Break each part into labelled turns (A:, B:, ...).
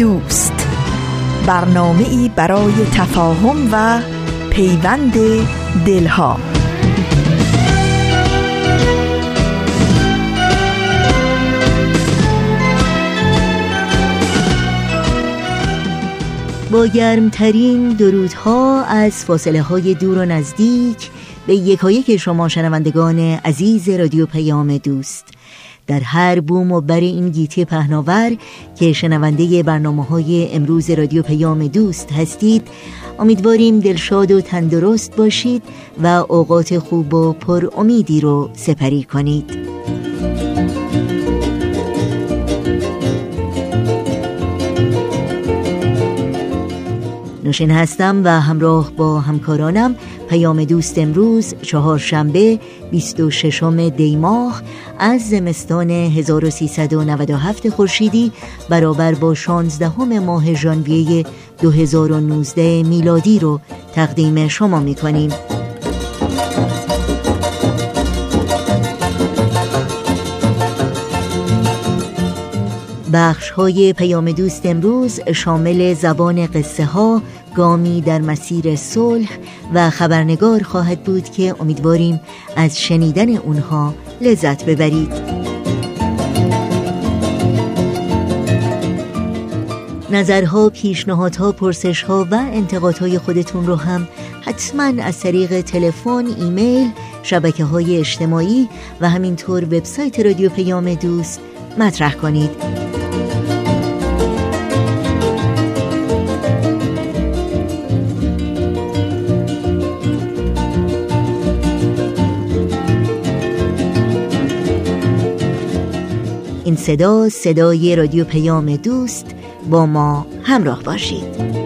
A: دوست. برنامه ای برای تفاهم و پیوند دلها.
B: با گرمترین درودها از فاصله های دور و نزدیک به یکایک شما شنوندگان عزیز رادیو پیام دوست. در هر بوم و بر این گیتی پهناور که شنونده برنامه های امروز رادیو پیام دوست هستید امیدواریم دلشاد و تندرست باشید و اوقات خوب و پر امیدی رو سپری کنید. نوشین هستم و همراه با همکارانم پیام دوست امروز چهارشنبه 26 دیماه از زمستان 1397 خورشیدی برابر با 16 ماه ژانویه 2019 میلادی رو تقدیم شما می کنیم. بخش های پیام دوست امروز شامل زبان قصه ها گامی در مسیر صلح و خبرنگار خواهد بود که امیدواریم از شنیدن اونها لذت ببرید نظرها، پیشنهادها، پرسشها و انتقادهای خودتون رو هم حتما از طریق تلفن، ایمیل، شبکه های اجتماعی و همینطور وبسایت رادیو پیام دوست مطرح کنید. صدا صدای رادیو پیام دوست با ما همراه باشید.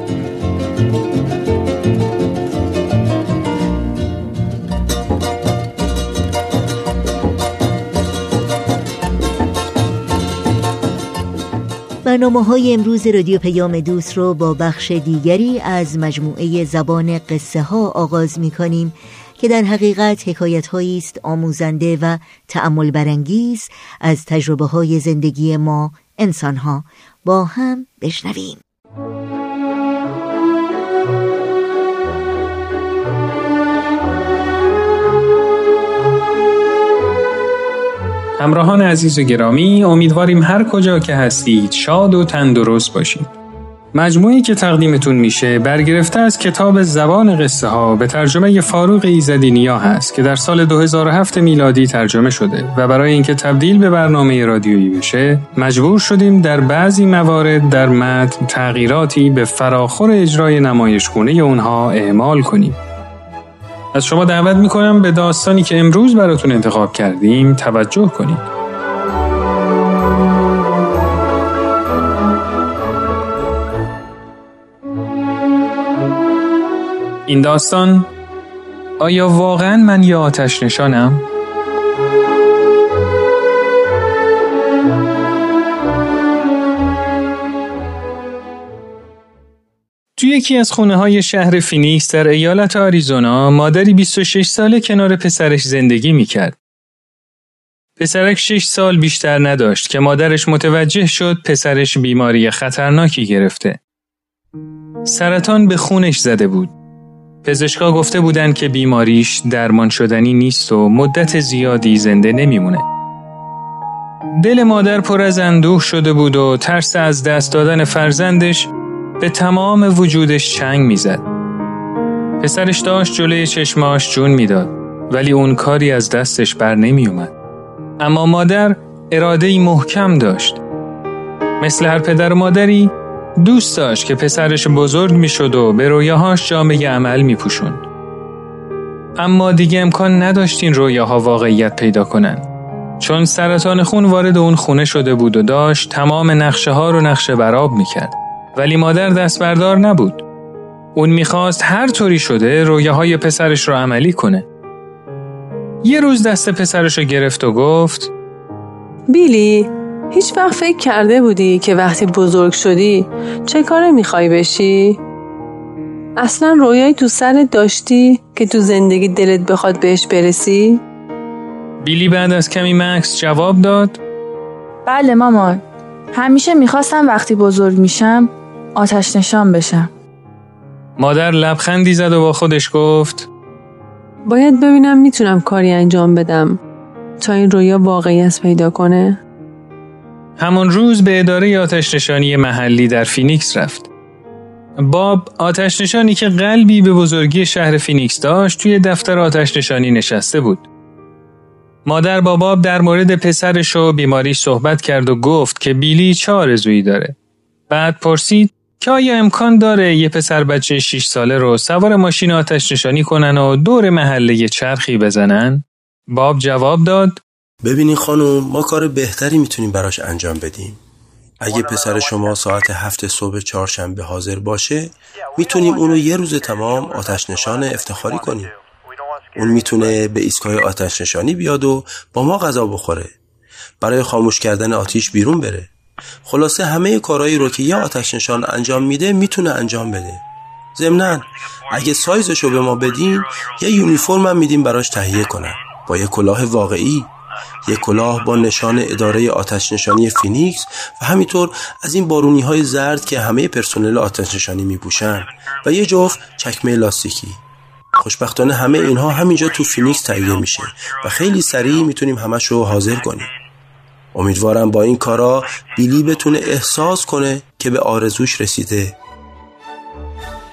B: برنامه های امروز رادیو پیام دوست رو با بخش دیگری از مجموعه زبان قصه ها آغاز می کنیم که در حقیقت حکایت است آموزنده و تعمل برانگیز از تجربه های زندگی ما انسان ها با هم بشنویم.
C: همراهان عزیز و گرامی امیدواریم هر کجا که هستید شاد و تندرست باشید. مجموعی که تقدیمتون میشه برگرفته از کتاب زبان قصه ها به ترجمه فاروق ایزدی نیا هست که در سال 2007 میلادی ترجمه شده و برای اینکه تبدیل به برنامه رادیویی بشه مجبور شدیم در بعضی موارد در متن تغییراتی به فراخور اجرای نمایشگونه اونها اعمال کنیم. از شما دعوت می‌کنم به داستانی که امروز براتون انتخاب کردیم توجه کنید. این داستان آیا واقعا من یه آتش نشانم؟ توی یکی از خونه های شهر فینیکس در ایالت آریزونا مادری 26 ساله کنار پسرش زندگی می‌کرد. پسرک 6 سال بیشتر نداشت که مادرش متوجه شد پسرش بیماری خطرناکی گرفته. سرطان به خونش زده بود. پزشکا گفته بودن که بیماریش درمان شدنی نیست و مدت زیادی زنده نمیمونه. دل مادر پر از اندوه شده بود و ترس از دست دادن فرزندش به تمام وجودش چنگ می‌زد. پسرش داشت جلوی چشماش جون می‌داد ولی اون کاری از دستش بر نمی اومد. اما مادر اراده محکم داشت. مثل هر پدر و مادری دوست داشت که پسرش بزرگ می‌شد و به رویاهاش جامعه عمل می پوشون. اما دیگه امکان نداشت این رویاها واقعیت پیدا کنن. چون سرطان خون وارد اون خونه شده بود و داشت تمام نقشه ها رو نقشه براب می‌کرد. ولی مادر دست بردار نبود. اون می‌خواست هر طوری شده رویاهای پسرش رو عملی کنه. یه روز دست پسرش رو گرفت و گفت
D: بیلی هیچ وقت فکر کرده بودی که وقتی بزرگ شدی چه کاره می‌خوای بشی؟ اصلا رویایی تو سرت داشتی که تو زندگی دلت بخواد بهش برسی؟
C: بیلی بعد از کمی مکس جواب داد
E: بله مامان همیشه می‌خواستم وقتی بزرگ میشم آتش نشان بشم
C: مادر لبخندی زد و با خودش گفت
D: باید ببینم می‌تونم کاری انجام بدم تا این رویا واقعیت پیدا کنه
C: همون روز به اداره آتش نشانی محلی در فینیکس رفت. باب آتش نشانی که قلبی به بزرگی شهر فینیکس داشت توی دفتر آتش نشانی نشسته بود. مادر با باب در مورد پسرش و بیماریش صحبت کرد و گفت که بیلی چه آرزویی داره. بعد پرسید که آیا امکان داره یه پسر بچه 6 ساله رو سوار ماشین آتش نشانی کنن و دور محله چرخی بزنن؟ باب جواب داد
F: ببینین خانم ما کار بهتری می‌تونیم براش انجام بدیم. اگه پسر شما ساعت هفت صبح چهارشنبه حاضر باشه می‌تونیم اونو یه روز تمام آتش نشان افتخاری کنیم. اون می‌تونه به ایستگاه آتش نشانی بیاد و با ما غذا بخوره. برای خاموش کردن آتیش بیرون بره. خلاصه همه کارهایی رو که یه آتش نشان انجام میده می‌تونه انجام بده. ضمنا اگه سایزش رو به ما بدین یه یونیفرم هم میدیم براش تهیه کنن. با یه کلاه واقعی. یک کلاه با نشان اداره آتش نشانی فینیکس و همینطور از این بارونی های زرد که همه پرسنل آتش نشانی می پوشن و یه جفت چکمه لاستیکی. خوشبختانه همه اینها همینجا تو فینیکس تهیه میشه و خیلی سریع می‌تونیم همش رو حاضر کنیم. امیدوارم با این کارا بیلی بتونه احساس کنه که به آرزوش رسیده.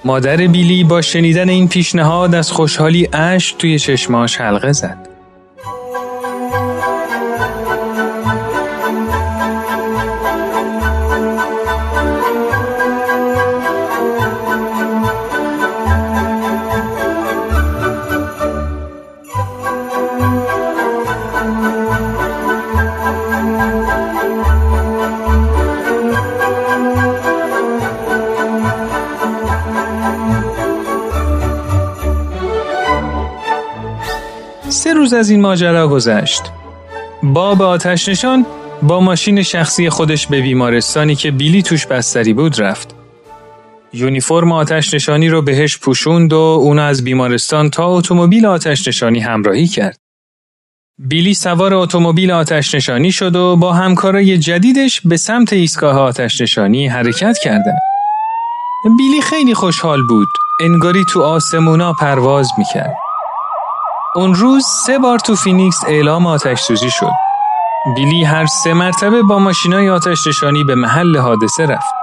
C: مادر بیلی با شنیدن این پیشنهاد از خوشحالی اشک توی چشماش حلقه زد. از این ماجرا گذشت. باب آتش نشان با ماشین شخصی خودش به بیمارستانی که بیلی توش بستری بود رفت. یونیفرم آتش نشانی رو بهش پوشوند و اون از بیمارستان تا اتومبیل آتش نشانی همراهی کرد. بیلی سوار اتومبیل آتش نشانی شد و با همکارای جدیدش به سمت ایستگاه آتش نشانی حرکت کردند. بیلی خیلی خوشحال بود. انگاری تو آسمونا پرواز می‌کرد. اون روز سه بار تو فینیکس اعلام آتش سوزی شد. بیلی هر سه مرتبه با ماشینای آتش نشانی به محل حادثه رفت.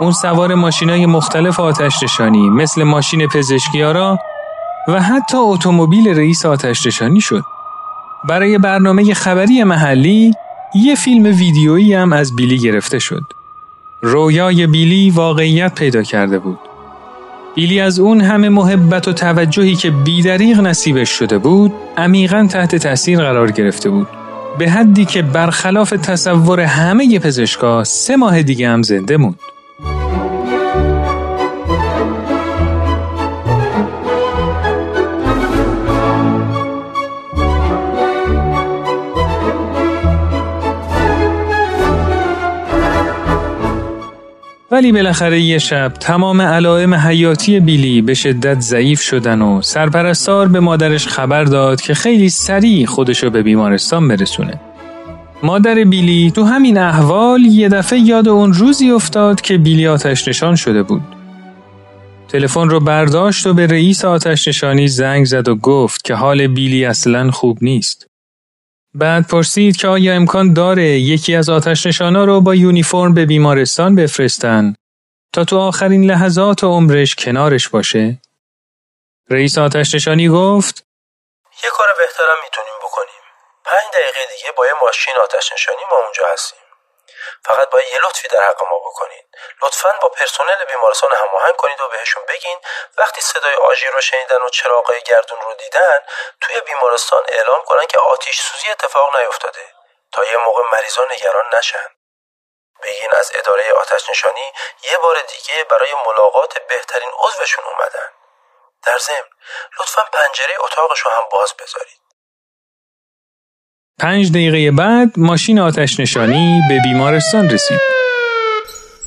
C: اون سوار ماشینای مختلف آتش نشانی مثل ماشین پزشکیارا و حتی اتومبیل رئیس آتش نشانی شد. برای برنامه خبری محلی یه فیلم ویدیویی هم از بیلی گرفته شد. رویای بیلی واقعیت پیدا کرده بود. بیلی از اون همه محبت و توجهی که بیدریغ نصیبش شده بود عمیقا تحت تاثیر قرار گرفته بود. به حدی که برخلاف تصور همه پزشکا سه ماه دیگه هم زنده موند. ولی بالاخره یه شب تمام علائم حیاتی بیلی به شدت ضعیف شدن و سرپرستار به مادرش خبر داد که خیلی سریع خودشو به بیمارستان برسونه. مادر بیلی تو همین احوال یه دفعه یاد اون روزی افتاد که بیلی آتش نشان شده بود. تلفن رو برداشت و به رئیس آتش نشانی زنگ زد و گفت که حال بیلی اصلا خوب نیست. بعد پرسید که آیا امکان داره یکی از آتش نشانا رو با یونیفرم به بیمارستان بفرستن تا تو آخرین لحظات عمرش کنارش باشه؟ رئیس آتش نشانی گفت
F: یه کار بهترم می‌تونیم بکنیم پنج دقیقه دیگه با یه ماشین آتش نشانی ما اونجا هستیم فقط باید یه لطفی در حق ما بکنید لطفا با پرسنل بیمارستان هماهنگ کنید و بهشون بگین. وقتی صدای آژیر رو شنیدن و چراغای گردون رو دیدن توی بیمارستان اعلام کنن که آتیش سوزی اتفاق نیفتاده. تا یه موقع مریضا نگران نشن. بگین از اداره آتش نشانی یه بار دیگه برای ملاقات بهترین عضوشون اومدن. در ضمن لطفا پنجره اتاقش رو هم باز بذارید.
C: پنج دقیقه بعد ماشین آتش نشانی به بیمارستان رسید.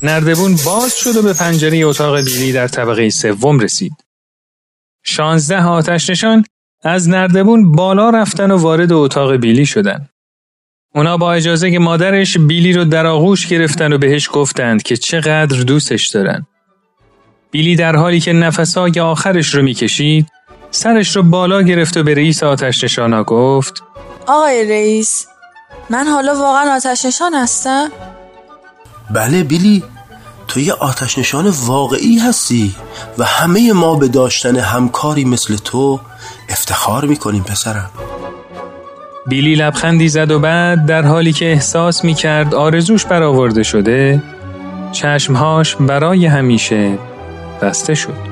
C: نردبون باز شد و به پنجره اتاق بیلی در طبقه سوم رسید. شانزده آتش نشان از نردبون بالا رفتن و وارد اتاق بیلی شدن. اونا با اجازه که مادرش بیلی رو در آغوش گرفتن و بهش گفتند که چقدر دوستش دارن. بیلی در حالی که نفسای آخرش رو می‌کشید سرش رو بالا گرفت و به رئیس آتش نشانا گفت
E: آقای رئیس من حالا واقعا آتش نشان هستم؟
F: بله بیلی تو یه آتش نشان واقعی هستی و همه ما به داشتن همکاری مثل تو افتخار می‌کنیم پسرم
C: بیلی لبخندی زد و بعد در حالی که احساس می‌کرد آرزوش برآورده شده چشمهاش برای همیشه بسته شد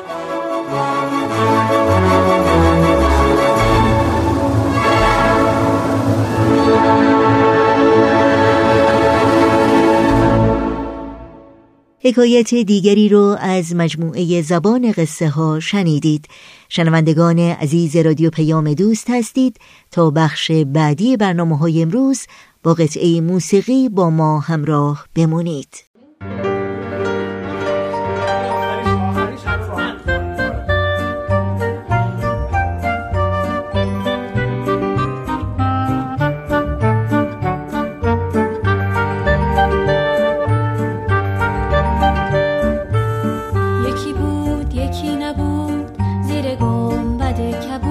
B: حکایت دیگری رو از مجموعه زبان قصه ها شنیدید. شنوندگان عزیز رادیو پیام دوست هستید تا بخش بعدی برنامه های امروز با قطعه موسیقی با ما همراه بمونید. یکی نبود زیر گنبد کبود.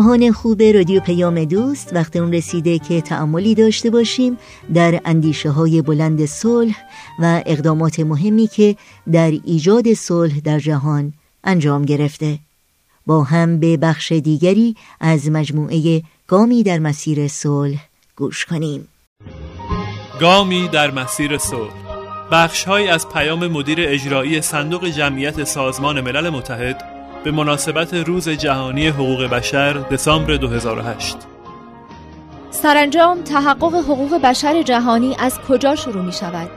B: همراهان خوب رادیو پیام دوست وقت اون رسیده که تعملی داشته باشیم در اندیشه های بلند صلح و اقدامات مهمی که در ایجاد صلح در جهان انجام گرفته. با هم به بخش دیگری از مجموعه گامی در مسیر صلح گوش کنیم.
G: گامی در مسیر صلح. بخش های از پیام مدیر اجرایی صندوق جمعیت سازمان ملل متحد به مناسبت روز جهانی حقوق بشر دسامبر 2008
H: سرانجام تحقق حقوق بشر جهانی از کجا شروع می شود؟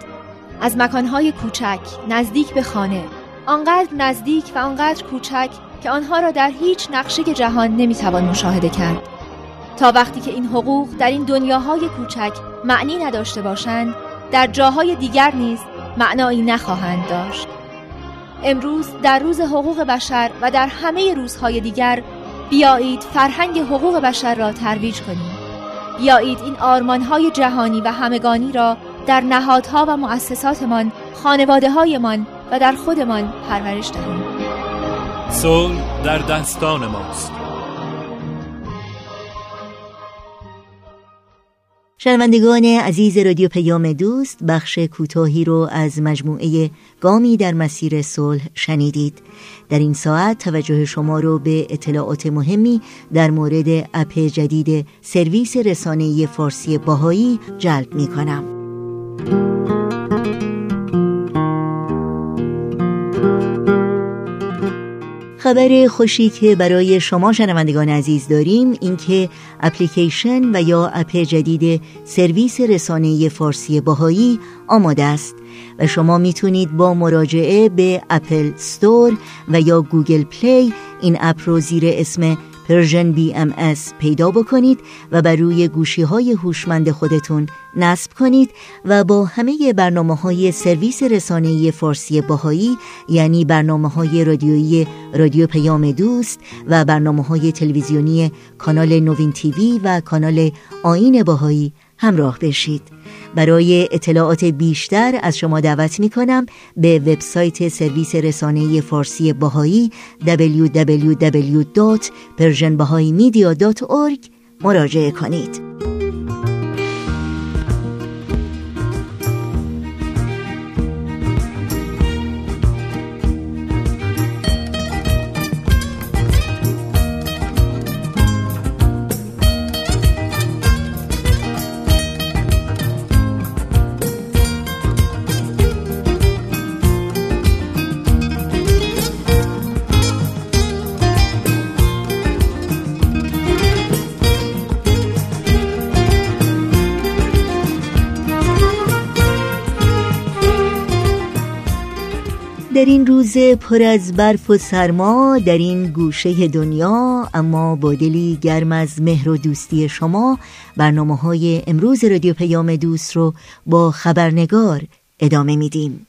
H: از مکانهای کوچک، نزدیک به خانه آنقدر نزدیک و آنقدر کوچک که آنها را در هیچ نقشه جهان نمی‌توان مشاهده کرد. تا وقتی که این حقوق در این دنیاهای کوچک معنی نداشته باشند در جاهای دیگر نیز معنایی نخواهند داشت. امروز در روز حقوق بشر و در همه روزهای دیگر بیایید فرهنگ حقوق بشر را ترویج کنیم. بیایید این آرمانهای جهانی و همگانی را در نهادها و مؤسساتمان خانواده هایمان و در خودمان پرورش دهیم.
G: صلح در دستان ماست.
B: شنوندگان عزیز رادیو پیام دوست بخش کوتاهی رو از مجموعه گامی در مسیر صلح شنیدید. در این ساعت توجه شما رو به اطلاعات مهمی در مورد اپ جدید سرویس رسانه‌ای فارسی باهایی جلب می کنم خبر خوشی که برای شما شنوندگان عزیز داریم اینکه اپلیکیشن و یا اپ جدید سرویس رسانه فارسی بهائی آماده است و شما می‌تونید با مراجعه به Apple Store و یا Google Play این اپ رو زیر اسم Persian BMS پیدا بکنید و بر روی گوشی های هوشمند خودتون نصب کنید و با همه برنامه های سرویس رسانه فارسی بهائی یعنی برنامه های رادیویی رادیو پیام دوست و برنامه های تلویزیونی کانال نوین تیوی و کانال آین باهایی همراه بشید. برای اطلاعات بیشتر از شما دعوت می کنم به وبسایت سرویس رسانه فارسی باهایی www.persianbahaimedia.org مراجعه کنید. در این روز پر از برف و سرما در این گوشه دنیا اما با دلی گرم از مهر و دوستی شما برنامه های امروز رادیو پیام دوست رو با خبرنگار ادامه میدیم.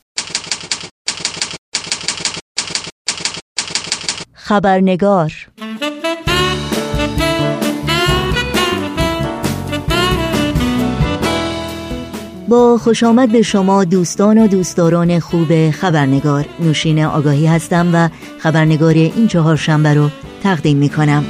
B: خبرنگار خوش آمد به شما دوستان و دوستداران خوب خبرنگار. نوشین آگاهی هستم و خبرنگار این چهار شنبه رو تقدیم می کنم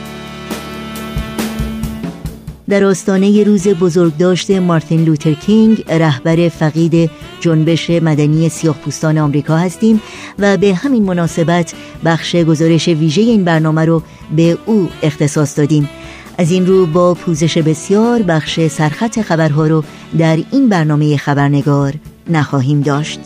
B: در آستانه روز بزرگداشت مارتین لوتر کینگ رهبر فقید جنبش مدنی سیاه پوستان آمریکا هستیم و به همین مناسبت بخش گزارش ویژه این برنامه رو به او اختصاص دادیم. از این رو با پوزش بسیار بخش سرخط خبرها رو در این برنامه خبرنگار نخواهیم داشت.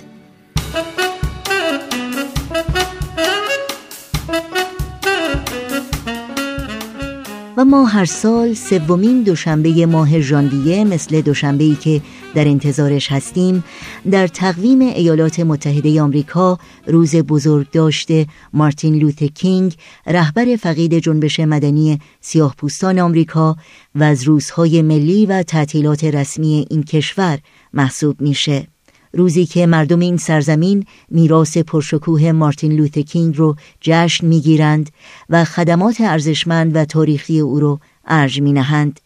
B: و ما هر سال سومین دوشنبه ماه ژانویه مثل دوشنبه‌ای که در انتظارش هستیم در تقویم ایالات متحده آمریکا روز بزرگ داشته مارتین لوتر کینگ رهبر فقید جنبش مدنی سیاه پوستان آمریکا و از روزهای ملی و تعطیلات رسمی این کشور محسوب میشه. روزی که مردم این سرزمین میراث پرشکوه مارتین لوتر کینگ رو جشن می‌گیرند و خدمات ارزشمند و تاریخی او رو ارج می نهند.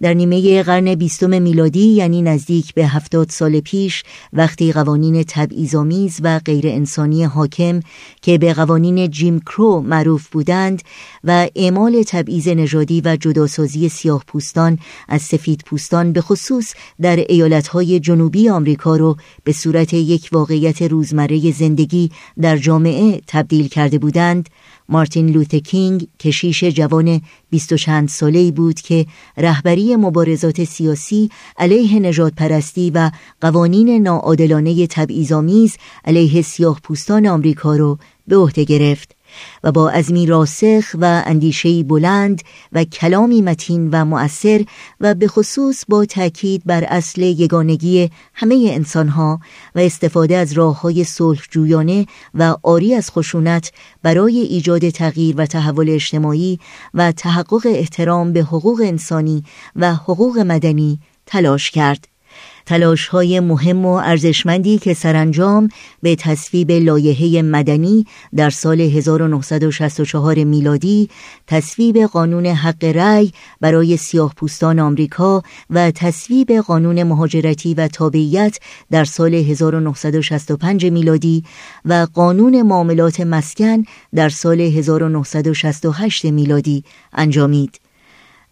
B: در نیمه قرن بیستم میلادی یعنی نزدیک به هفتاد سال پیش وقتی قوانین تبعیض‌آمیز و غیر انسانی حاکم که به قوانین جیم کرو معروف بودند و اعمال تبعیض نژادی و جداسازی سیاه پوستان از سفید پوستان به خصوص در ایالتهای جنوبی آمریکا رو به صورت یک واقعیت روزمره زندگی در جامعه تبدیل کرده بودند مارتین لوتر کینگ کشیش جوان بیست و چند ساله بود که رهبری مبارزات سیاسی علیه نجات پرستی و قوانین ناعادلانه تبعیض‌آمیز علیه سیاه پوستان آمریکا را به عهده گرفت. و با عزمی راسخ و اندیشهی بلند و کلامی متین و مؤثر و به خصوص با تاکید بر اصل یگانگی همه انسانها و استفاده از راه های صلح جویانه و آری از خشونت برای ایجاد تغییر و تحول اجتماعی و تحقق احترام به حقوق انسانی و حقوق مدنی تلاش کرد. تلاش های مهم و ارزشمندی که سرانجام به تصویب لایحه مدنی در سال 1964 میلادی تصویب قانون حق رأی برای سیاه پوستان آمریکا و تصویب قانون مهاجرتی و تابعیت در سال 1965 میلادی و قانون معاملات مسکن در سال 1968 میلادی انجامید.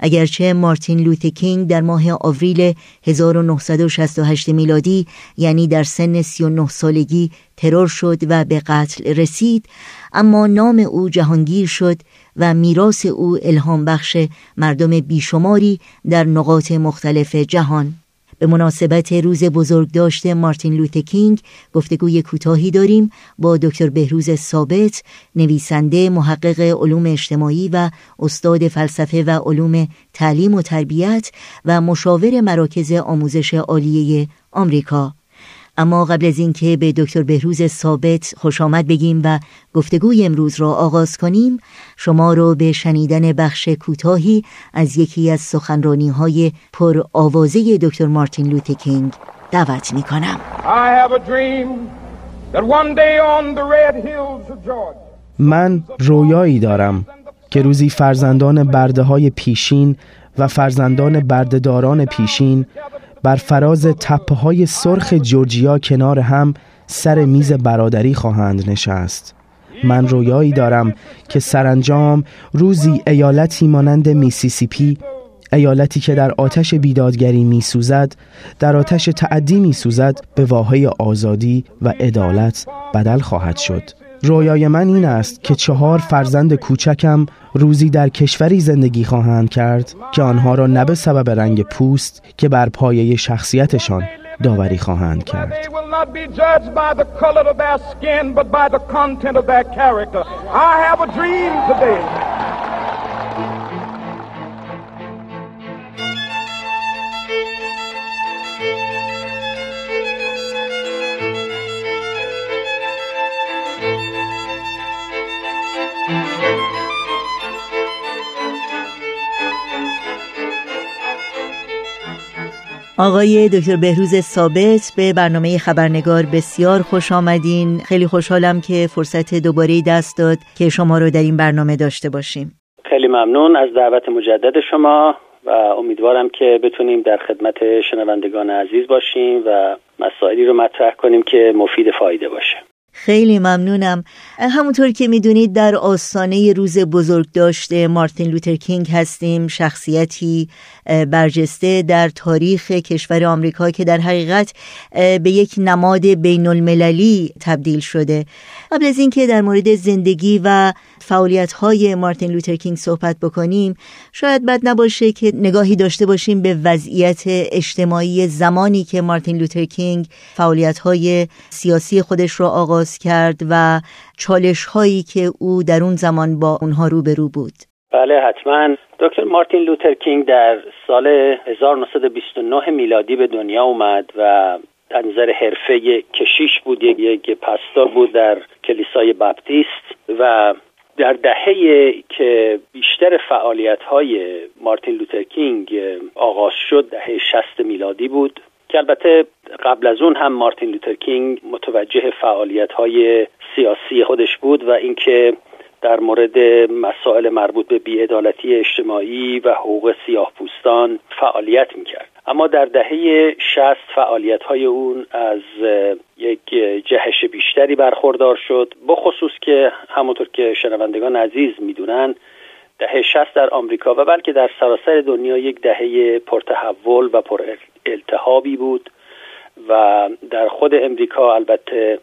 B: اگرچه مارتین لوت کینگ در ماه آوریل 1968 میلادی یعنی در سن 39 سالگی ترور شد و به قتل رسید اما نام او جهانگیر شد و میراث او الهام بخش مردم بیشماری در نقاط مختلف جهان. به مناسبت روز بزرگداشت مارتین لوت کینگ گفتگوی کوتاهی داریم با دکتر بهروز ثابت نویسنده محقق علوم اجتماعی و استاد فلسفه و علوم تعلیم و تربیت و مشاور مراکز آموزش عالیه آمریکا. اما قبل از اینکه به دکتر بهروز ثابت خوش آمد بگیم و گفتگوی امروز را آغاز کنیم شما را به شنیدن بخش کوتاهی از یکی از سخنرانی های پر آوازه دکتر مارتین لوت کینگ دعوت می کنم
I: من رویایی دارم که روزی فرزندان برده های پیشین و فرزندان بردهداران پیشین بر فراز تپه های سرخ جورجیا کنار هم سر میز برادری خواهند نشست. من رویایی دارم که سرانجام روزی ایالتی مانند میسیسیپی ایالتی که در آتش بیدادگری میسوزد در آتش تعدی میسوزد به واهای آزادی و عدالت بدل خواهد شد. رویای من این است که چهار فرزند کوچکم روزی در کشوری زندگی خواهند کرد که آنها را نه به سبب رنگ پوست که بر پایه شخصیتشان داوری خواهند کرد.
B: آقای دکتر بهروز ثابت به برنامه خبرنگار بسیار خوش آمدین. خیلی خوشحالم که فرصت دوباره دست داد که شما رو در این برنامه داشته باشیم.
J: خیلی ممنون از دعوت مجدد شما و امیدوارم که بتونیم در خدمت شنوندگان عزیز باشیم و مسائلی رو مطرح کنیم که مفید فایده باشه.
B: خیلی ممنونم. همونطور که می‌دونید در آستانه روز بزرگ داشته مارتین لوتر کینگ هستیم. شخصیتی برجسته در تاریخ کشور آمریکا که در حقیقت به یک نماد بین المللی تبدیل شده. قبل از اینکه در مورد زندگی و فعالیت های مارتین لوتر کینگ صحبت بکنیم شاید بد نباشه که نگاهی داشته باشیم به وضعیت اجتماعی زمانی که مارتین لوتر کینگ فعالیت های سیاسی خودش را آغاز کرد و چالش هایی که او در اون زمان با اونها روبرو بود.
J: بله حتما. دکتر مارتین لوتر کینگ در سال 1929 میلادی به دنیا اومد و در نظر حرفه کشیش بود یک پستور بود در کلیسای بپتیست و در دهه که بیشتر فعالیت های مارتین لوتر کینگ آغاز شد دهه 60 میلادی بود. که البته قبل از اون هم مارتین لوتر کینگ متوجه فعالیت های سیاسی خودش بود و اینکه در مورد مسائل مربوط به بیعدالتی اجتماعی و حقوق سیاه پوستان فعالیت می‌کرد. اما در دهه شست فعالیت های اون از یک جهش بیشتری برخوردار شد بخصوص که همونطور که شنوندگان عزیز می‌دونن دهه شست در آمریکا و بلکه در سراسر دنیا یک دهه پرتحول و پر التهابی بود و در خود امریکا البته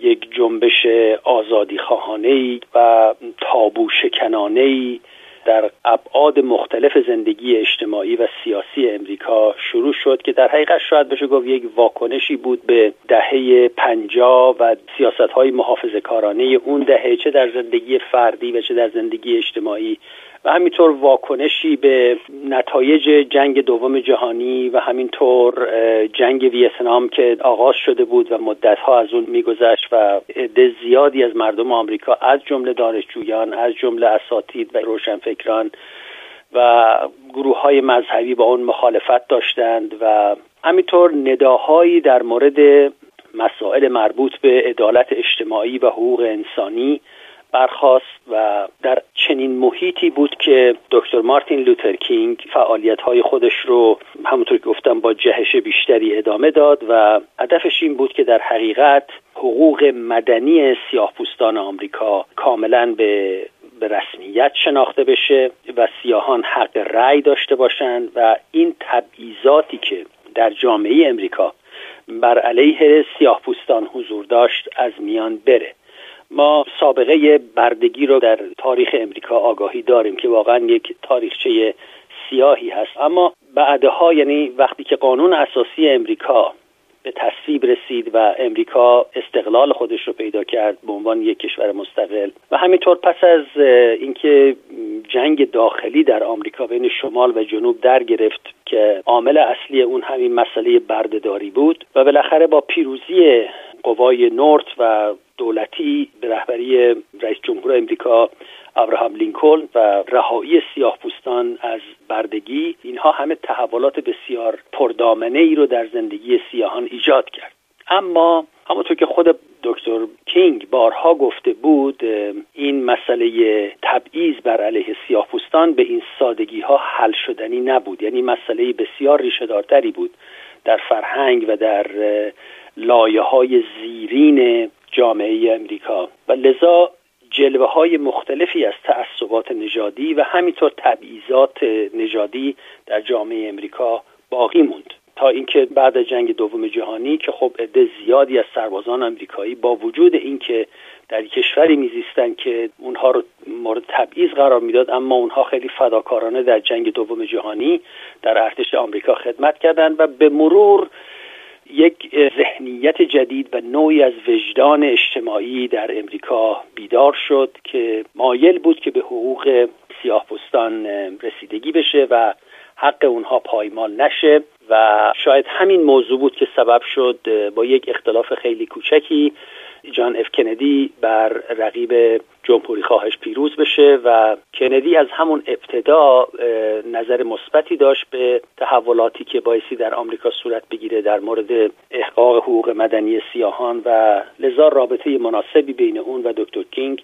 J: یک جنبش آزادی خواهانه و تابو شکنانه در ابعاد مختلف زندگی اجتماعی و سیاسی امریکا شروع شد که در حقیقت شاید بشه گفت یک واکنشی بود به دهه پنجا و سیاست های محافظ اون دهه چه در زندگی فردی و چه در زندگی اجتماعی و همینطور واکنشی به نتایج جنگ دوم جهانی و همینطور جنگ ویتنام که آغاز شده بود و مدتها از اون میگذشت و عده زیادی از مردم آمریکا از جمله دانشجویان از جمله اساتید و روشنفکران و گروه های مذهبی با اون مخالفت داشتند و همینطور نداهایی در مورد مسائل مربوط به عدالت اجتماعی و حقوق انسانی برخواست و در چنین محیطی بود که دکتر مارتین لوتر کینگ فعالیت های خودش رو همونطور که گفتم با جهش بیشتری ادامه داد و هدفش این بود که در حقیقت حقوق مدنی سیاه پوستان آمریکا کاملا به به رسمیت شناخته بشه و سیاهان حق رأی داشته باشند و این تبعیضاتی که در جامعه امریکا بر علیه سیاه پوستان حضور داشت از میان بره. ما سابقه بردگی رو در تاریخ امریکا آگاهی داریم که واقعا یک تاریخچه سیاهی هست. اما بعدها یعنی وقتی که قانون اساسی امریکا به تصویب رسید و امریکا استقلال خودش رو پیدا کرد به عنوان یک کشور مستقل و همینطور پس از اینکه جنگ داخلی در آمریکا بین شمال و جنوب در گرفت که عامل اصلی اون همین مسئله بردهداری بود و بالاخره با پیروزی قوای نورت و دولتی به رهبری رئیس جمهور امریکا ابراهام لینکلن و رهایی سیاه پوستان از بردگی اینها همه تحولات بسیار پردامنه ای رو در زندگی سیاهان ایجاد کرد. اما همونطور که خود دکتر کینگ بارها گفته بود این مسئله تبعیض بر علیه سیاه پوستان به این سادگی ها حل شدنی نبود. یعنی مسئله بسیار ریشهدارتری بود در فرهنگ و در لایه های زیرین جامعه امریکا. و لذا جلوه های مختلفی از تعصبات نژادی و همینطور تبعیضات نژادی در جامعه امریکا باقی موند. تا اینکه بعد از جنگ دوم جهانی که خب عده زیادی از سربازان آمریکایی با وجود اینکه در کشوری میزیستند که اونها رو مورد تبعیض قرار می‌داد اما اونها خیلی فداکارانه در جنگ دوم جهانی در ارتش آمریکا خدمت کردند و به مرور یک ذهنیت جدید و نوعی از وجدان اجتماعی در امریکا بیدار شد که مایل بود که به حقوق سیاه رسیدگی بشه و حق اونها پایمال نشه و شاید همین موضوع بود که سبب شد با یک اختلاف خیلی کوچکی جان اف کندی بر رقیب جمهوری خواهش پیروز بشه و کندی از همون ابتدا نظر مثبتی داشت به تحولاتی که بایستی در آمریکا صورت بگیره در مورد احقاق حقوق مدنی سیاهان و لذا رابطه مناسبی بین اون و دکتر کینگ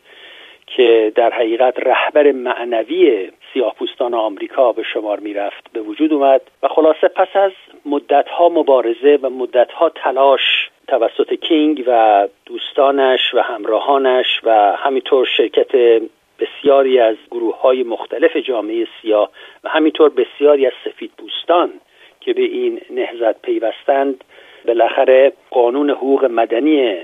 J: که در حقیقت رهبر معنوی سیاه پوستان آمریکا به شمار می‌رفت به وجود اومد. و خلاصه پس از مدتها مبارزه و مدتها تلاش توسط کینگ و دوستانش و همراهانش و همینطور شرکت بسیاری از گروه های مختلف جامعه سیاه و همینطور بسیاری از سفید پوستان که به این نهزت پیوستند بالاخره قانون حقوق مدنی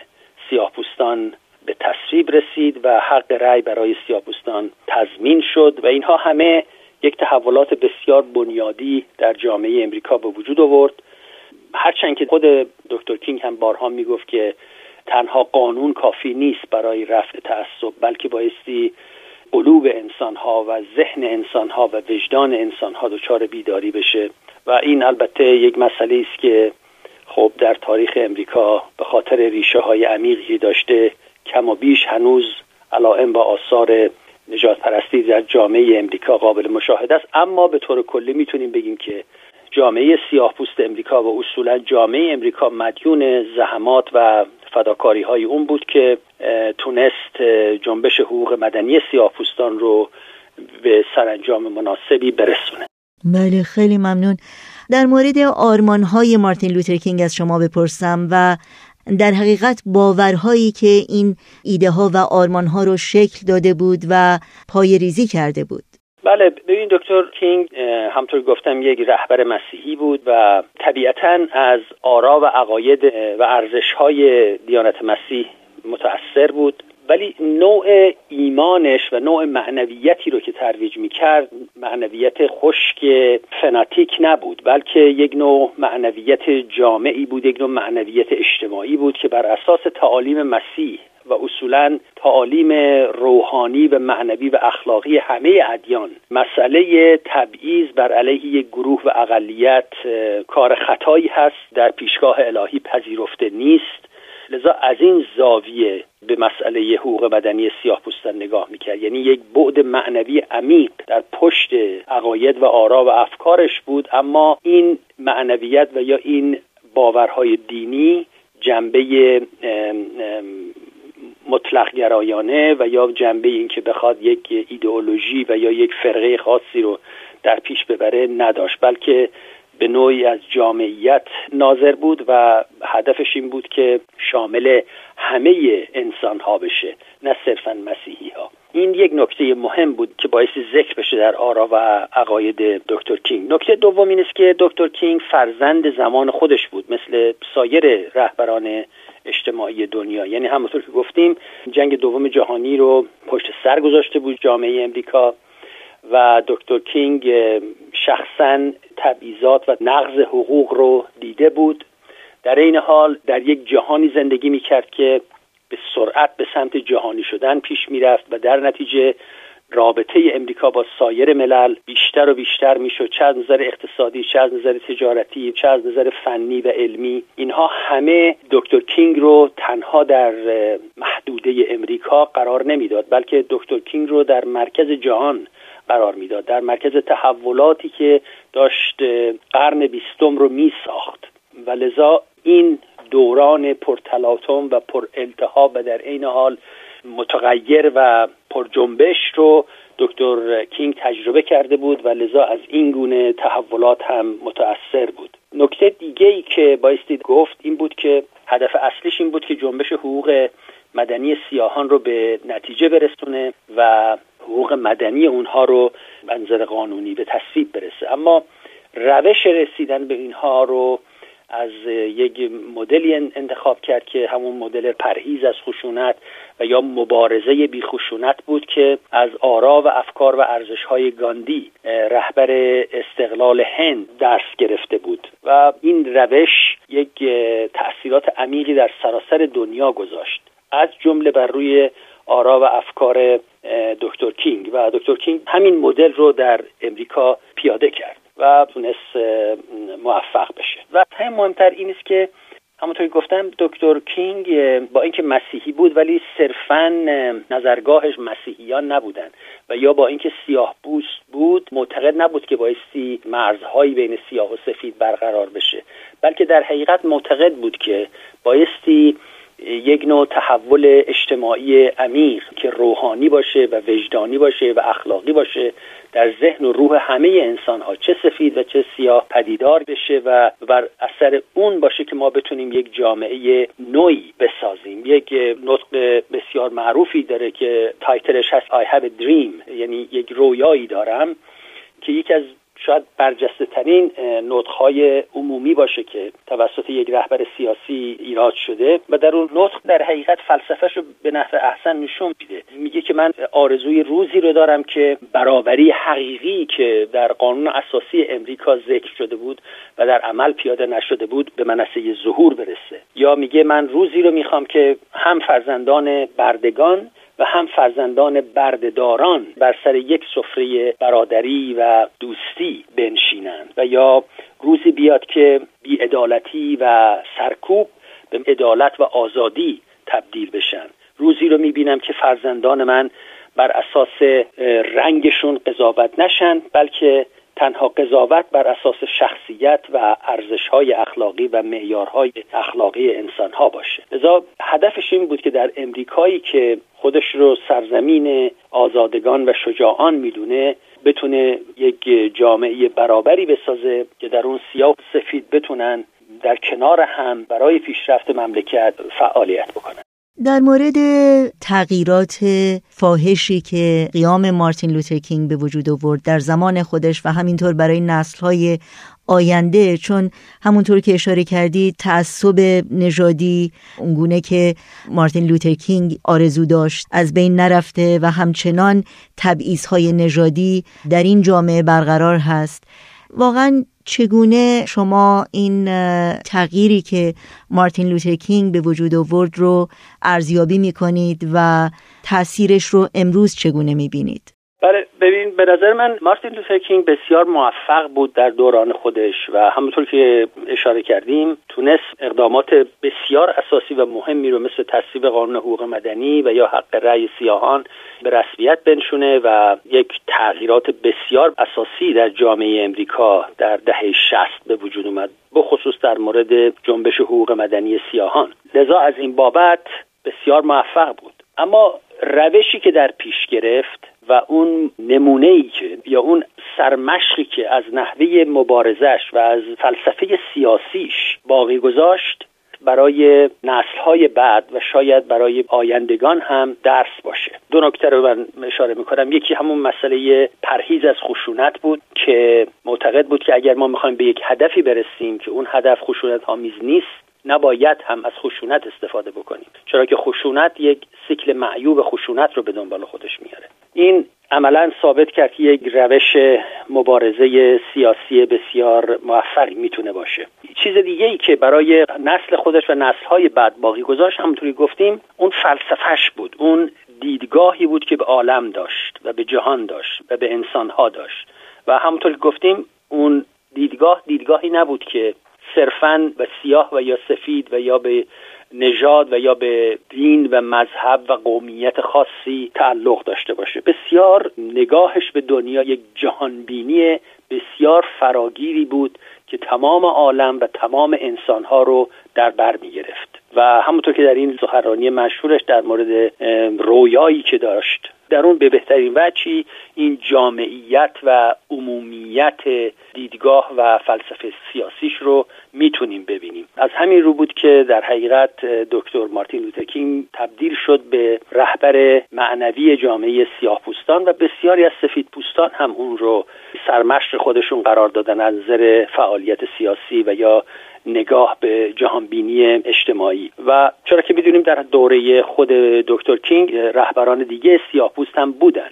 J: سیاه پوستان به تصویب رسید و حق رأی برای سیاپوستان تضمین شد و اینها همه یک تحولات بسیار بنیادی در جامعه امریکا به وجود آورد. هرچند که خود دکتر کینگ هم بارها می‌گفت که تنها قانون کافی نیست برای رفع تعصب بلکه بایستی قلوب انسان ها و ذهن انسان ها و وجدان انسان ها دچار بیداری بشه. و این البته یک مسئله است که خب در تاریخ امریکا به خاطر ریشه های عمیقی داشته کم و بیش هنوز علائم و آثار نجات پرستی در جامعه امریکا قابل مشاهده است. اما به طور کلی می‌تونیم بگیم که جامعه سیاه پوست امریکا و اصولا جامعه امریکا مدیون زحمات و فداکاری های اون بود که تونست جنبش حقوق مدنی سیاه پوستان رو به سرانجام مناسبی برسونه.
B: بله خیلی ممنون. در مورد آرمان های مارتین لوتر از شما بپرسم و در حقیقت باورهایی که این ایده ها و آرمان ها رو شکل داده بود و پای ریزی کرده بود.
J: بله ببین دکتر کینگ همطور گفتم یک رهبر مسیحی بود و طبیعتا از آرا و عقاید و ارزش های دیانت مسیح متأثر بود. ولی نوع ایمانش و نوع معنویتی رو که ترویج می‌کرد معنویت خشک فناتیک نبود بلکه یک نوع معنویت جامعی بود یک نوع معنویت اجتماعی بود که بر اساس تعالیم مسیح و اصولا تعالیم روحانی و معنوی و اخلاقی همه ادیان مسئله تبعیض بر علیه یک گروه و اقلیت کار خطایی هست در پیشگاه الهی پذیرفته نیست. لذا از این زاویه به مسئله حقوق مدنی سیاه پوستان نگاه می‌کرد. یعنی یک بعد معنوی عمیق در پشت عقاید و آرا و افکارش بود اما این معنویت و یا این باورهای دینی جنبه مطلق گرایانه و یا جنبه این که بخواد یک ایدئولوژی و یا یک فرقه خاصی رو در پیش ببره نداشت بلکه به نوعی از جامعیت ناظر بود و هدفش این بود که شامل همه انسان ها بشه نه صرفا مسیحی ها این یک نکته مهم بود که باعث ذکر بشه در آرا و عقاید دکتر کینگ. نکته دوم این است که دکتر کینگ فرزند زمان خودش بود مثل سایر رهبران اجتماعی دنیا. یعنی همونطور که گفتیم جنگ دوم جهانی رو پشت سر گذاشته بود جامعه امریکا. و دکتر کینگ شخصا تبعیضات و نقض حقوق رو دیده بود. در این حال در یک جهانی زندگی می‌کرد که به سرعت به سمت جهانی شدن پیش می‌رفت و در نتیجه رابطه امریکا با سایر ملل بیشتر و بیشتر می‌شد. چه از نظر اقتصادی چه از نظر تجارتی چه از نظر فنی و علمی. اینها همه دکتر کینگ رو تنها در محدوده امریکا قرار نمی‌داد بلکه دکتر کینگ رو در مرکز جهان قرار می‌داد. در مرکز تحولاتی که داشت قرن بیستم رو می ساخت و لذا این دوران پرتلاطم و پر و در عین حال متغیر و پر جنبش رو دکتر کینگ تجربه کرده بود و لذا از این گونه تحولات هم متأثر بود. نکته دیگه ای که بایستی گفت این بود که هدف اصلیش این بود که جنبش حقوق مدنی سیاهان رو به نتیجه برسونه و حقوق مدنی اونها رو منظر قانونی به تصویب برسه. اما روش رسیدن به اینها رو از یک مدلی انتخاب کرد که همون مدل پرهیز از خشونت و یا مبارزه بی خشونت بود که از آرا و افکار و ارزش های گاندی رهبر استقلال هند درس گرفته بود. و این روش یک تأثیرات عمیقی در سراسر دنیا گذاشت. از جمله بر روی آرا و افکار دکتر کینگ. و دکتر کینگ همین مدل رو در امریکا پیاده کرد و تونست موفق بشه. و همین مهمتر این است که همونطور که گفتم دکتر کینگ با اینکه مسیحی بود ولی صرفا نظرگاهش مسیحیان نبودن و یا با اینکه سیاه بوست بود معتقد نبود که بایستی مرزهایی بین سیاه و سفید برقرار بشه بلکه در حقیقت معتقد بود که بایستی یک نوع تحول اجتماعی عمیق که روحانی باشه و وجدانی باشه و اخلاقی باشه در ذهن و روح همه انسان ها چه سفید و چه سیاه پدیدار بشه و بر اثر اون باشه که ما بتونیم یک جامعه نوعی بسازیم. یک نطق بسیار معروفی داره که تایتلش هست I have a dream. یعنی یک رویایی دارم که یکی از شاید برجسته ترین نطخهای عمومی باشه که توسط یک رهبر سیاسی ایراد شده و در اون نطخ در حقیقت فلسفهش رو به نحو احسن نشون میده. میگه که من آرزوی روزی رو دارم که برابری حقیقی که در قانون اساسی امریکا ذکر شده بود و در عمل پیاده نشده بود به منصه ظهور برسه. یا میگه من روزی رو می‌خوام که هم فرزندان بردگان و هم فرزندان بردهداران بر سر یک سفره برادری و دوستی بنشینند و یا روزی بیاد که بیعدالتی و سرکوب به عدالت و آزادی تبدیل بشن. روزی رو می‌بینم که فرزندان من بر اساس رنگشون قضاوت نشن بلکه تنها قضاوت بر اساس شخصیت و ارزشهای اخلاقی و معیارهای اخلاقی انسانها باشه. لذا هدفش این بود که در امریکایی که خودش رو سرزمین آزادگان و شجاعان می‌دونه بتونه یک جامعه برابری بسازه که در اون سیاه و سفید بتونن در کنار هم برای پیشرفت مملکت فعالیت بکنن.
B: در مورد تغییرات فاحشی که قیام مارتین لوتر کینگ به وجود آورد در زمان خودش و همینطور برای نسلهای آینده چون همونطور که اشاره کردی تعصب نژادی اونگونه که مارتین لوتر کینگ آرزو داشت از بین نرفته و همچنان تبعیض نژادی در این جامعه برقرار هست. واقعا چگونه شما این تغییری که مارتین لوتر کینگ به وجود آورد رو ارزیابی می کنید و تاثیرش رو امروز چگونه می بینید؟
J: بله ببین به نظر من مارتین لوتر کینگ بسیار موفق بود در دوران خودش و همونطور که اشاره کردیم تونست اقدامات بسیار اساسی و مهمی رو مثل تصویب قانون حقوق مدنی و یا حق رأی سیاهان به رسمیت بنشونه و یک تغییرات بسیار اساسی در جامعه امریکا در دهه شست به وجود اومد بخصوص در مورد جنبش حقوق مدنی سیاهان. لذا از این بابت بسیار موفق بود. اما روشی که در پیش گرفت و اون نمونه ای که یا اون سرمشقی که از نحوه مبارزش و از فلسفه سیاسیش باقی گذاشت برای نسلهای بعد و شاید برای آیندگان هم درس باشه. دو نکته رو من اشاره می‌کنم. یکی همون مسئله پرهیز از خشونت بود که معتقد بود که اگر ما می‌خوایم به یک هدفی برسیم که اون هدف خشونت آمیز نیست نباید هم از خشونت استفاده بکنیم. چرا که خشونت یک سیکل معیوب خشونت رو به دنبال خودش میاره. این عملا ثابت کرد که یک روش مبارزه سیاسی بسیار موفقی می‌تونه باشه. چیز دیگه ای که برای نسل خودش و نسل های بعد باقی گذاشت همونطوری گفتیم اون فلسفهش بود. اون دیدگاهی بود که به عالم داشت و به جهان داشت و به انسانها داشت. و همونطور که گفتیم اون دیدگاه دیدگاهی نبود که صرفا به سیاه و یا سفید و یا به نژاد و یا به دین و مذهب و قومیت خاصی تعلق داشته باشه. بسیار نگاهش به دنیا یک جهانبینی بسیار فراگیری بود که تمام عالم و تمام انسانها رو در بر می گرفت و همونطور که در این سخنرانی مشهورش در مورد رویایی که داشت در اون به بهترین وجهی این جامعیت و عمومیت دیدگاه و فلسفه سیاسیش رو می‌تونیم ببینیم. از همین رو بود که در حقیقت دکتر مارتین لوترکینگ تبدیل شد به رهبر معنوی جامعه سیاه پوستان و بسیاری از سفید پوستان هم اون رو سرمشق خودشون قرار دادن از نظر فعالیت سیاسی و یا نگاه به جهانبینی اجتماعی. و چرا که می‌دونیم در دوره خود دکتر کینگ رهبران دیگه سیاه پوست هم بودن.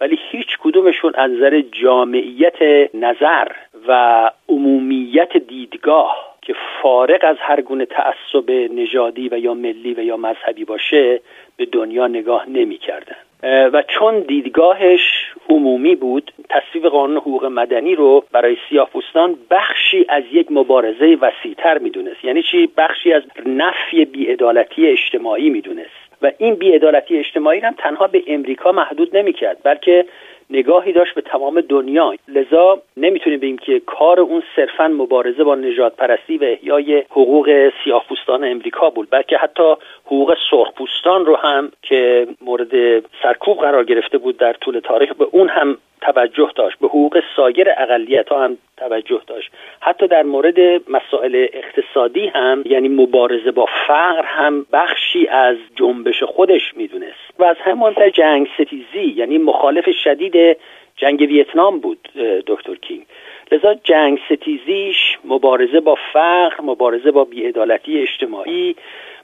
J: ولی هیچ کدومشون از نظر جامعیت نظر و عمومیت دیدگاه که فارغ از هر گونه تعصب نژادی و یا ملی و یا مذهبی باشه به دنیا نگاه نمی‌کردن. و چون دیدگاهش عمومی بود تصویب قانون حقوق مدنی رو برای سیاه پوستان بخشی از یک مبارزه وسیعتر می‌دونست. یعنی چی؟ بخشی از نفی بیعدالتی اجتماعی می‌دونست. و این بیعدالتی اجتماعی هم تنها به امریکا محدود نمی‌کرد بلکه نگاهی داشت به تمام دنیا. لذا نمی‌تونیم بگیم که کار اون صرفا مبارزه با نجات پرستی و احیای حقوق سیاهپوستان امریکا بود بلکه حتی حقوق سرخپوستان رو هم که مورد سرکوب قرار گرفته بود در طول تاریخ به اون هم توجه داشت به حقوق سایر اقلیت ها هم توجه داشت. حتی در مورد مسائل اقتصادی هم یعنی مبارزه با فقر هم بخشی از جنبش خودش می‌دونست. و از همان جنگ ستیزی یعنی مخالف شدید جنگ ویتنام بود دکتر کینگ. لذا جنگ ستیزیش مبارزه با فقر مبارزه با بیعدالتی اجتماعی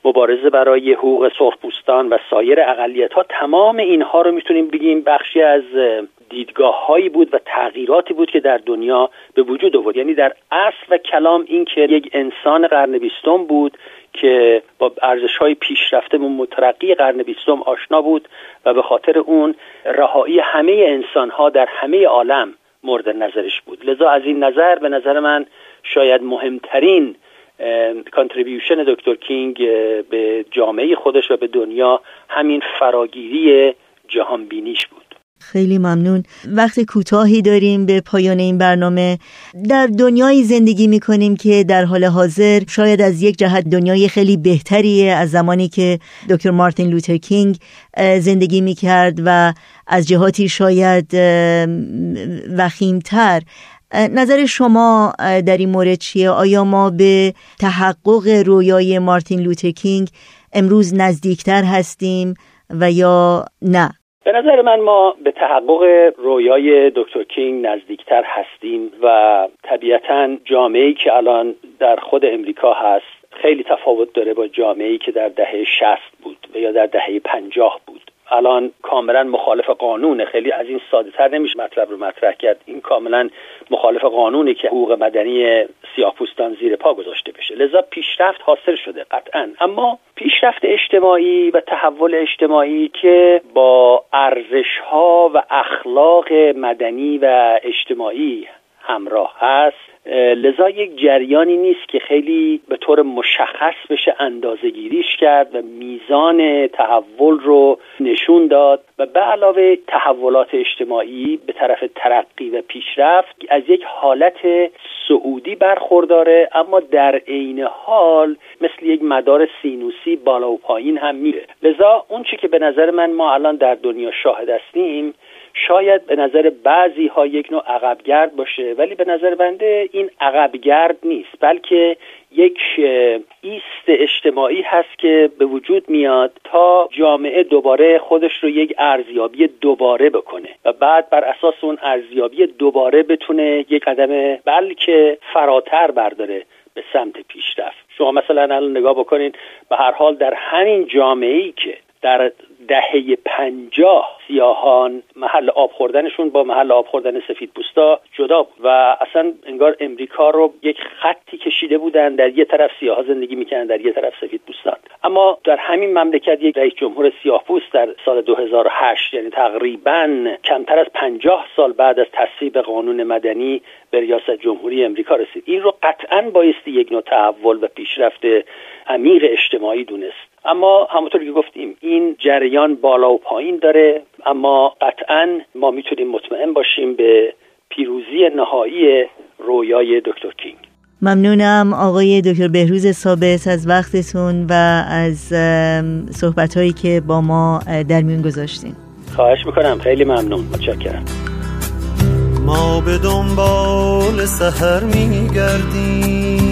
J: مبارزه برای حقوق سرخپوستان و سایر اقلیت ها تمام اینها رو می‌تونیم بگیم بخشی از دیدگاه هایی بود و تغییراتی بود که در دنیا به وجود آورد. یعنی در اصل و کلام این که یک انسان قرن بیستم بود که با ارزش های پیشرفته و مترقی قرن بیستم آشنا بود و به خاطر اون رهایی همه انسان ها در همه عالم مورد نظرش بود. لذا از این نظر به نظر من شاید مهمترین کانتریبیوشن دکتر کینگ به جامعه خودش و به دنیا همین فراگیری جهانبینیش بود.
B: خیلی ممنون. وقت کوتاهی داریم به پایان این برنامه. در دنیایی زندگی می کنیم که در حال حاضر شاید از یک جهت دنیای خیلی بهتریه از زمانی که دکتر مارتین لوتر کینگ زندگی می کرد و از جهاتی شاید وخیمتر. نظر شما در این مورد چیه؟ آیا ما به تحقق رویای مارتین لوتر کینگ امروز نزدیکتر هستیم و یا نه؟
J: به نظر من ما به تحقق رویای دکتر کینگ نزدیکتر هستیم و طبیعتا جامعه که الان در خود امریکا هست خیلی تفاوت داره با جامعه که در دهه 60 بود و یا در دهه 50 بود الان کاملا مخالف قانون خیلی از این ساده تر نمیشه مطلب رو مطرح کرد. این کاملا مخالف قانونی که حقوق مدنی سیاهپوستان زیر پا گذاشته بشه. لذا پیشرفت حاصل شده قطعا. اما پیشرفت اجتماعی و تحول اجتماعی که با ارزش ها و اخلاق مدنی و اجتماعی همراه هست. لذا یک جریانی نیست که خیلی به طور مشخص بشه اندازه گیریش کرد و میزان تحول رو نشون داد و به علاوه تحولات اجتماعی به طرف ترقی و پیشرفت از یک حالت سعودی برخورداره اما در عین حال مثل یک مدار سینوسی بالا و پایین هم میره. لذا اون چی که به نظر من ما الان در دنیا شاهد هستیم شاید به نظر بعضی ها یک نوع عقبگرد باشه ولی به نظر بنده این عقبگرد نیست بلکه یک ایست اجتماعی هست که به وجود میاد تا جامعه دوباره خودش رو یک ارزیابی دوباره بکنه و بعد بر اساس اون ارزیابی دوباره بتونه یک قدم بلکه فراتر برداره به سمت پیشرفت. شما مثلا الان نگاه بکنید به هر حال در همین جامعه ای که در دهه پنجاه سیاهان محل آب خوردنشون با محل آب خوردن سفید پوستا جدا بود و اصلا انگار امریکا رو یک خطی کشیده بودن در یه طرف سیاه زندگی می‌کنن در یه طرف سفید پوستان. اما در همین مملکت یک رئیس جمهور سیاه پوست در سال 2008 یعنی تقریبا کمتر از پنجاه سال بعد از تصویب قانون مدنی به ریاست جمهوری امریکا رسید. این رو قطعا بایستی یک نوع تحول و پیشرفت عمیق اجتماعی دونست. اما همونطور که گفتیم این جریان بالا و پایین داره اما قطعا ما می‌تونیم مطمئن باشیم به پیروزی نهایی رویای دکتر کینگ.
B: ممنونم آقای دکتر بهروز ثابت از وقتتون و از صحبت هایی که با ما در میون گذاشتیم
J: خواهش می‌کنم. خیلی ممنون. متشکرم.
K: ما به دنبال سهر میگردیم.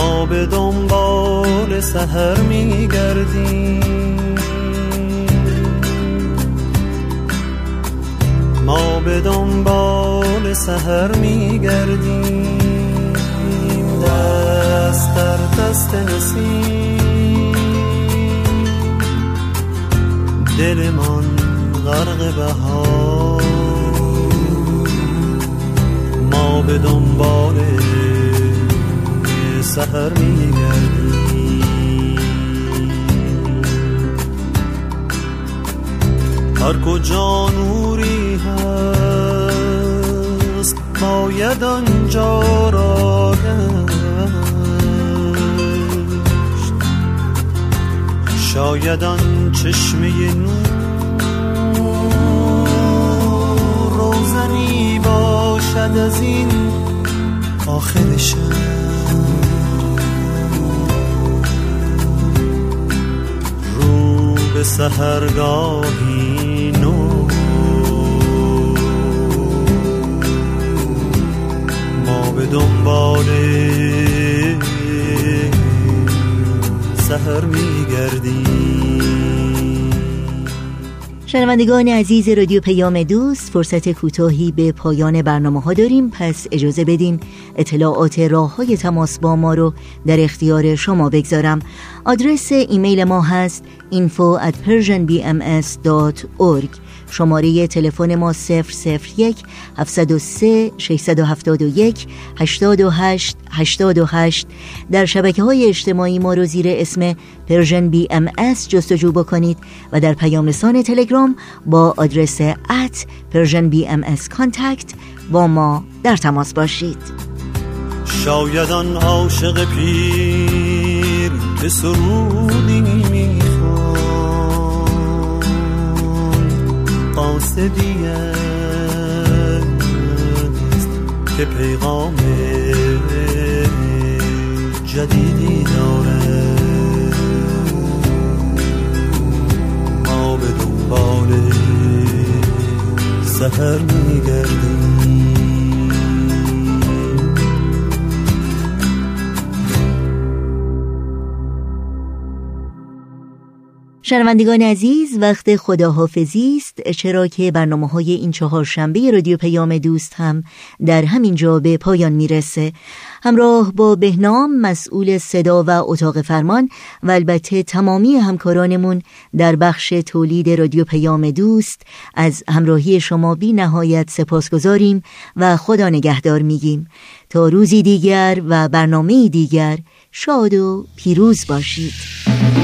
K: ما به دنبال سهر میگردیم. ما به دنبال سهر میگردیم. دست در دست نسیم. دل من غرق بهار. ما به دنبال سهر میگردی. هر کجا نوری هست باید آنجا را شاید آن چشمه نور روزنی باشد از این آخر به سهرگاهی نو ما به دنبال سهر میگردیم.
B: شنوندگان عزیز رادیو پیام دوست فرصت کوتاهی به پایان برنامه ها داریم. پس اجازه بدین اطلاعات راه های تماس با ما رو در اختیار شما بگذارم. آدرس ایمیل ما هست info at persianbms.org شماره تلفن ما 001 703 671 828 828 در شبکه های اجتماعی ما رو زیر اسم Persian BMS جستجو بکنید و در پیام رسان تلگرام با آدرس at Persian BMS contact با ما در تماس باشید.
K: شاید آن عاشق پیر که سرودی قاصدی است که پیغام جدیدی داره ما به دنبال سهر میگردیم.
B: شنوندگان عزیز وقت خداحافظی است. چرا که برنامه های این چهار شنبه رادیو پیام دوست هم در همین جا به پایان می‌رسه. همراه با بهنام مسئول صدا و اتاق فرمان و البته تمامی همکارانمون در بخش تولید رادیو پیام دوست از همراهی شما بی نهایت سپاس گذاریم و خدا نگهدار میگیم. تا روزی دیگر و برنامه دیگر شاد و پیروز باشید.